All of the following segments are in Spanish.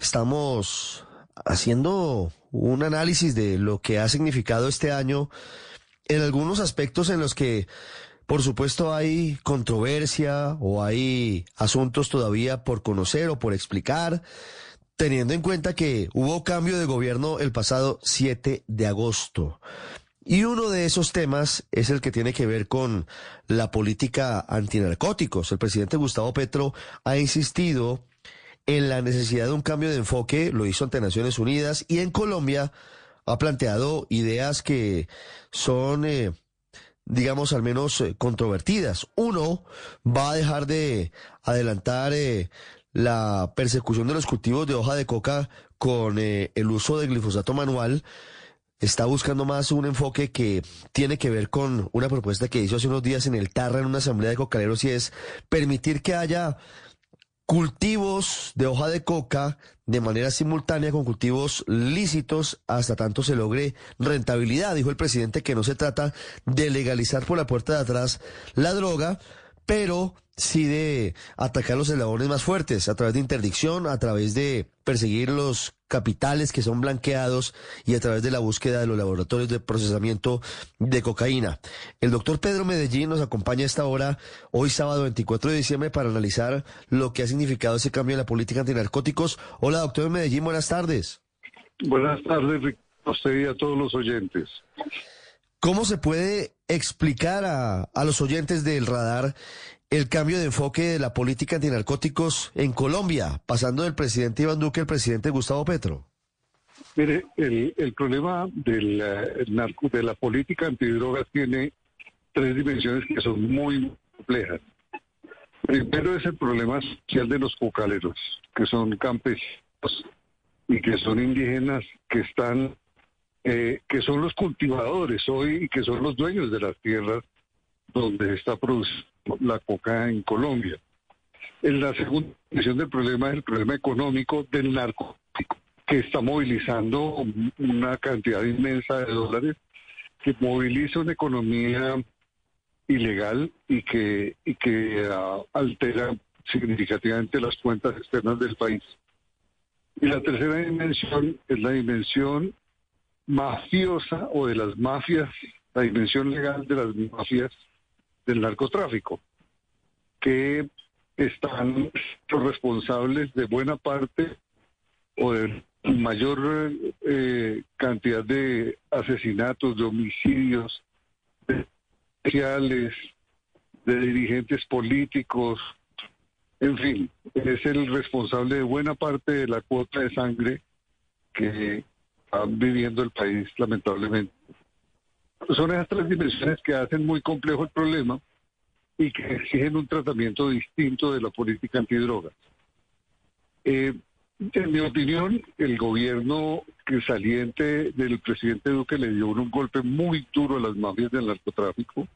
Estamos haciendo un análisis de lo que ha significado este año en algunos aspectos en los que, por supuesto, hay controversia o hay asuntos todavía por conocer o por explicar, teniendo en cuenta que hubo cambio de gobierno el pasado 7 de agosto. Y uno de esos temas es el que tiene que ver con la política antinarcóticos. El presidente Gustavo Petro ha insistido en la necesidad de un cambio de enfoque, lo hizo ante Naciones Unidas y en Colombia ha planteado ideas que son, eh, digamos, al menos eh, controvertidas. Uno, va a dejar de adelantar eh, la persecución de los cultivos de hoja de coca con el uso de glifosato manual está buscando más un enfoque que tiene que ver con una propuesta que hizo hace unos días en el Tarra en una asamblea de cocaleros y es permitir que haya cultivos de hoja de coca de manera simultánea con cultivos lícitos hasta tanto se logre rentabilidad. Dijo el presidente que no se trata de legalizar por la puerta de atrás la droga, pero sí de atacar los eslabones más fuertes a través de interdicción, a través de perseguir los capitales que son blanqueados y a través de la búsqueda de los laboratorios de procesamiento de cocaína. El doctor Pedro Medellín nos acompaña a esta hora, hoy sábado 24 de diciembre, para analizar lo que ha significado ese cambio en la política antinarcóticos. Hola, doctor Medellín, buenas tardes. Buenas tardes, a usted y a todos los oyentes. ¿Cómo se puede explicar a, a los oyentes del radar el cambio de enfoque de la política antinarcóticos en Colombia, pasando del presidente Iván Duque al presidente Gustavo Petro? Mire, el, problema del narco, de la política antidrogas tiene tres dimensiones que son muy complejas. Primero es el problema social de los cocaleros, que son campesinos y que son indígenas, que están, eh, que son los cultivadores hoy y que son los dueños de las tierras donde está produciendo la coca en Colombia. En la segunda dimensión del problema es el problema económico del narcótico, que está movilizando una cantidad inmensa de dólares, que moviliza una economía ilegal y que, y que ah, altera significativamente las cuentas externas del país. Y la tercera dimensión es la dimensión mafiosa o de las mafias, la dimensión legal de las mafias del narcotráfico, que están responsables de buena parte o de mayor eh, cantidad de asesinatos, de homicidios, sociales, de dirigentes políticos, en fin, es el responsable de buena parte de la cuota de sangre que viviendo el país, lamentablemente son esas tres dimensiones que hacen muy complejo el problema y que exigen un tratamiento distinto de la política antidrogas. Eh, en mi opinión, el gobierno que saliente del presidente Duque le dio un golpe muy duro a las mafias del narcotráfico,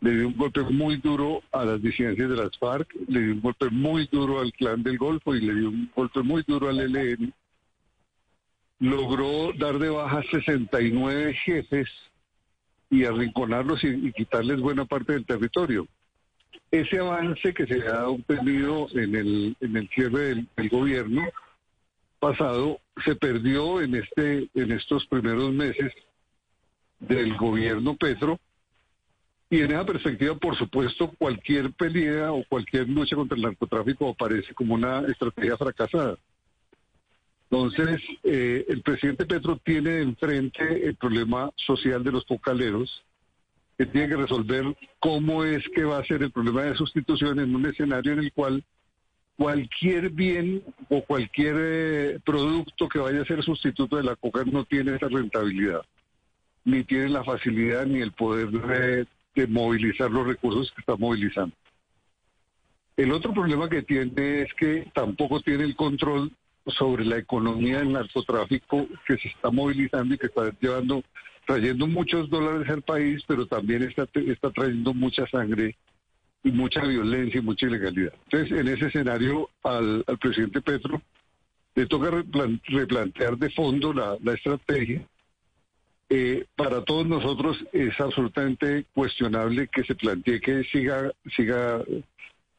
le dio un golpe muy duro a las disidencias de las FARC, le dio un golpe muy duro al clan del Golfo y le dio un golpe muy duro al ELN. Logró dar de baja 69 jefes y arrinconarlos y, quitarles buena parte del territorio. Ese avance que se ha obtenido en el, en el cierre del, gobierno pasado se perdió en, este, en estos primeros meses del gobierno Petro. Y en esa perspectiva, por supuesto, cualquier pelea o cualquier lucha contra el narcotráfico aparece como una estrategia fracasada. Entonces, eh, el presidente Petro tiene enfrente el problema social de los focaleros, que tiene que resolver cómo es que va a ser el problema de sustitución en un escenario en el cual cualquier bien o cualquier eh, producto que vaya a ser sustituto de la coca no tiene esa rentabilidad, ni tiene la facilidad ni el poder de, de movilizar los recursos que está movilizando. El otro problema que tiene es que tampoco tiene el control sobre la economía del narcotráfico que se está movilizando y que está llevando, trayendo muchos dólares al país, pero también está, está trayendo mucha sangre y mucha violencia y mucha ilegalidad. Entonces, en ese escenario, al, presidente Petro le toca replantear de fondo la, estrategia. Eh, para todos nosotros es absolutamente cuestionable que se plantee que siga, siga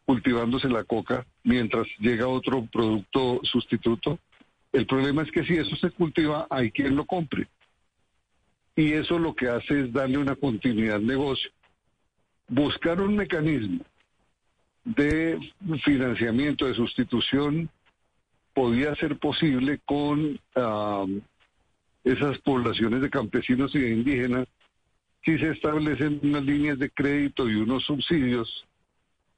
cultivándose la coca mientras llega otro producto sustituto. El problema es que si eso se cultiva, hay quien lo compre. Y eso lo que hace es darle una continuidad al negocio. Buscar un mecanismo de financiamiento, de sustitución, podía ser posible con ah, esas poblaciones de campesinos y de indígenas si se establecen unas líneas de crédito y unos subsidios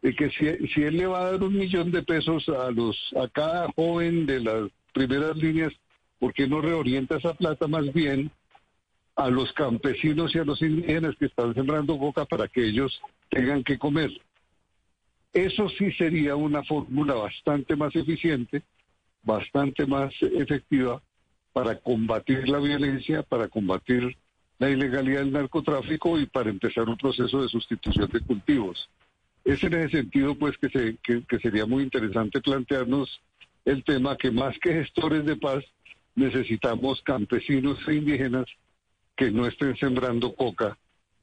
de que si, si él le va a dar un millón de pesos a los a cada joven de las primeras líneas, ¿por qué no reorienta esa plata más bien a los campesinos y a los indígenas que están sembrando coca para que ellos tengan que comer? Eso sí sería una fórmula bastante más eficiente, bastante más efectiva para combatir la violencia, para combatir la ilegalidad del narcotráfico y para empezar un proceso de sustitución de cultivos. Es en ese sentido, pues, que, se, sería muy interesante plantearnos el tema que más que gestores de paz, necesitamos campesinos e indígenas que no estén sembrando coca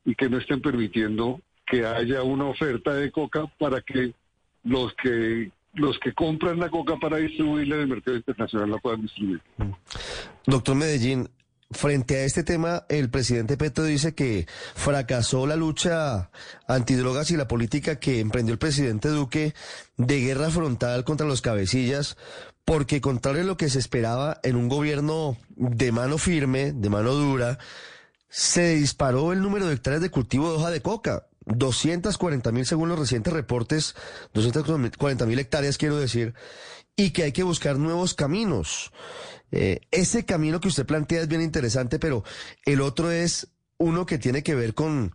y que no estén permitiendo que haya una oferta de coca para que los que los que compran la coca para distribuirla en el mercado internacional la puedan distribuir. Doctor Medellín, Frente a este tema, el presidente Petro dice que fracasó la lucha antidrogas y la política que emprendió el presidente Duque de guerra frontal contra los cabecillas, porque contrario a lo que se esperaba en un gobierno de mano firme, de mano dura, se disparó el número de hectáreas de cultivo de hoja de coca. 240 mil según los recientes reportes, 240 mil hectáreas quiero decir, y que hay que buscar nuevos caminos. Eh, ese camino que usted plantea es bien interesante, pero el otro es uno que tiene que ver con,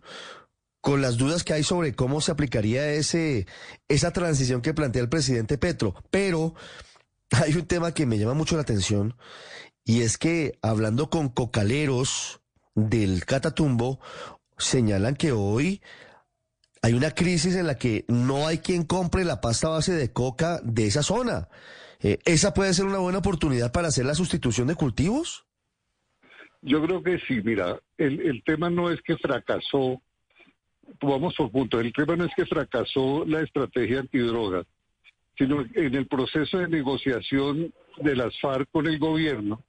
con las dudas que hay sobre cómo se aplicaría ese, esa transición que plantea el presidente Petro. Pero hay un tema que me llama mucho la atención y es que hablando con cocaleros del Catatumbo, señalan que hoy hay una crisis en la que no hay quien compre la pasta base de coca de esa zona. Eh, ¿Esa puede ser una buena oportunidad para hacer la sustitución de cultivos? Yo creo que sí, mira, el, el tema no es que fracasó, vamos por punto, el tema no es que fracasó la estrategia antidrogas, sino en el proceso de negociación de las FARC con el gobierno,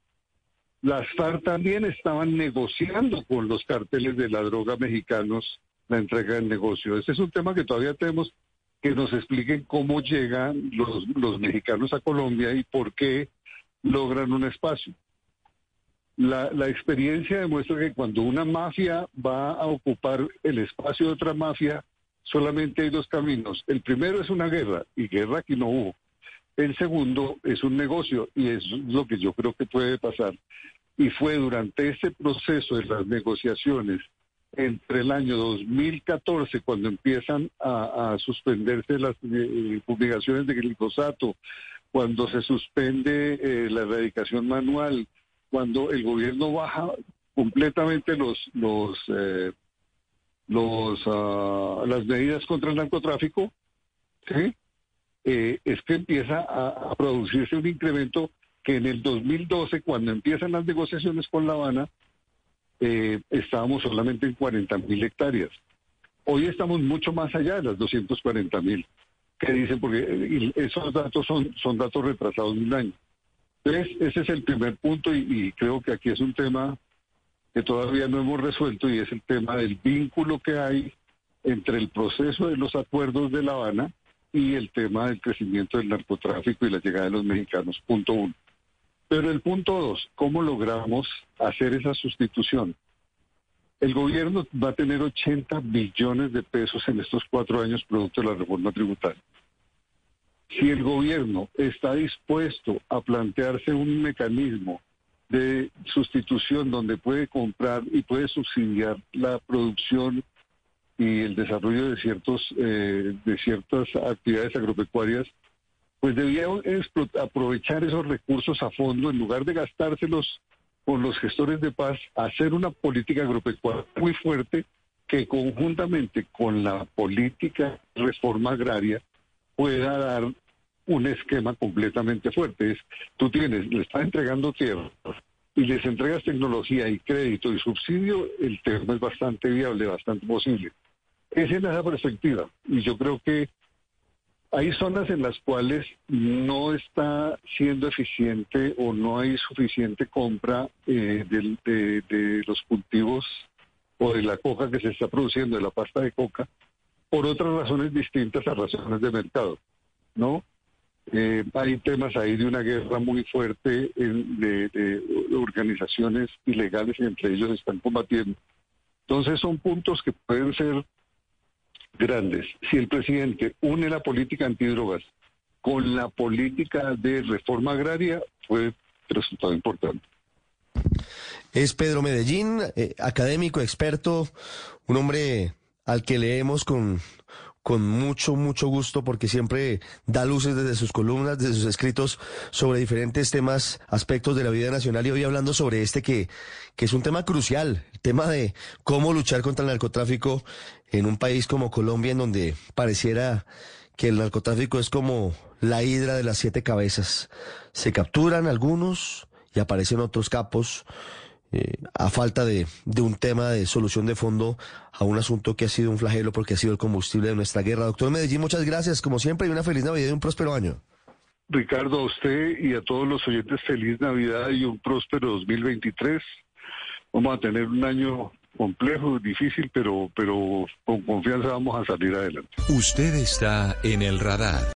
las FARC también estaban negociando con los carteles de la droga mexicanos la entrega del negocio. Ese es un tema que todavía tenemos que nos expliquen cómo llegan los, mexicanos a Colombia y por qué logran un espacio. La, la, experiencia demuestra que cuando una mafia va a ocupar el espacio de otra mafia, solamente hay dos caminos. El primero es una guerra, y guerra aquí no hubo. El segundo es un negocio, y es lo que yo creo que puede pasar. Y fue durante ese proceso de las negociaciones entre el año 2014, cuando empiezan a, suspenderse las eh, publicaciones de glifosato, cuando se suspende eh, la erradicación manual, cuando el gobierno baja completamente los los eh, ah, las medidas contra el narcotráfico, es que empieza a, a producirse un incremento que en el 2012, cuando empiezan las negociaciones con La Habana, eh, estábamos solamente en 40 mil hectáreas. Hoy estamos mucho más allá de las 240 mil que dicen, porque eh, esos datos son, son datos retrasados de un año. Entonces, ese es el primer punto y, creo que aquí es un tema que todavía no hemos resuelto y es el tema del vínculo que hay entre el proceso de los acuerdos de La Habana y el tema del crecimiento del narcotráfico y la llegada de los mexicanos. Punto uno. Pero el punto dos, ¿cómo logramos hacer esa sustitución? El gobierno va a tener 80 billones de pesos en estos cuatro años producto de la reforma tributaria. Si el gobierno está dispuesto a plantearse un mecanismo de sustitución donde puede comprar y puede subsidiar la producción y el desarrollo de ciertos eh, de ciertas actividades agropecuarias pues debía aprovechar esos recursos a fondo en lugar de gastárselos con los gestores de paz, hacer una política agropecuaria muy fuerte que conjuntamente con la política reforma agraria pueda dar un esquema completamente fuerte. Es, tú tienes, le estás entregando tierra y les entregas tecnología y crédito y subsidio, el tema es bastante viable, bastante posible. Esa es la perspectiva. Y yo creo que hay zonas en las cuales no está siendo eficiente o no hay suficiente compra eh, de, los cultivos o de la coca que se está produciendo, de la pasta de coca, por otras razones distintas a razones de mercado, ¿no? Eh, hay temas ahí de una guerra muy fuerte de, de organizaciones ilegales y entre ellos están combatiendo. Entonces son puntos que pueden ser grandes. Si el presidente une la política antidrogas con la política de reforma agraria, fue resultado importante. Es Pedro Medellín, eh, académico, experto, un hombre al que leemos con, con mucho, mucho gusto porque siempre da luces desde sus columnas, desde sus escritos sobre diferentes temas, aspectos de la vida nacional y hoy hablando sobre este que, que es un tema crucial, el tema de cómo luchar contra el narcotráfico en un país como Colombia en donde pareciera que el narcotráfico es como la hidra de las siete cabezas. Se capturan algunos y aparecen otros capos eh, a falta de, de, un tema de solución de fondo a un asunto que ha sido un flagelo porque ha sido el combustible de nuestra guerra. Doctor Medellín, muchas gracias, como siempre, y una feliz Navidad y un próspero año. Ricardo, a usted y a todos los oyentes, feliz Navidad y un próspero 2023. Vamos a tener un año complejo, difícil, pero, pero con confianza vamos a salir adelante. Usted está en el radar.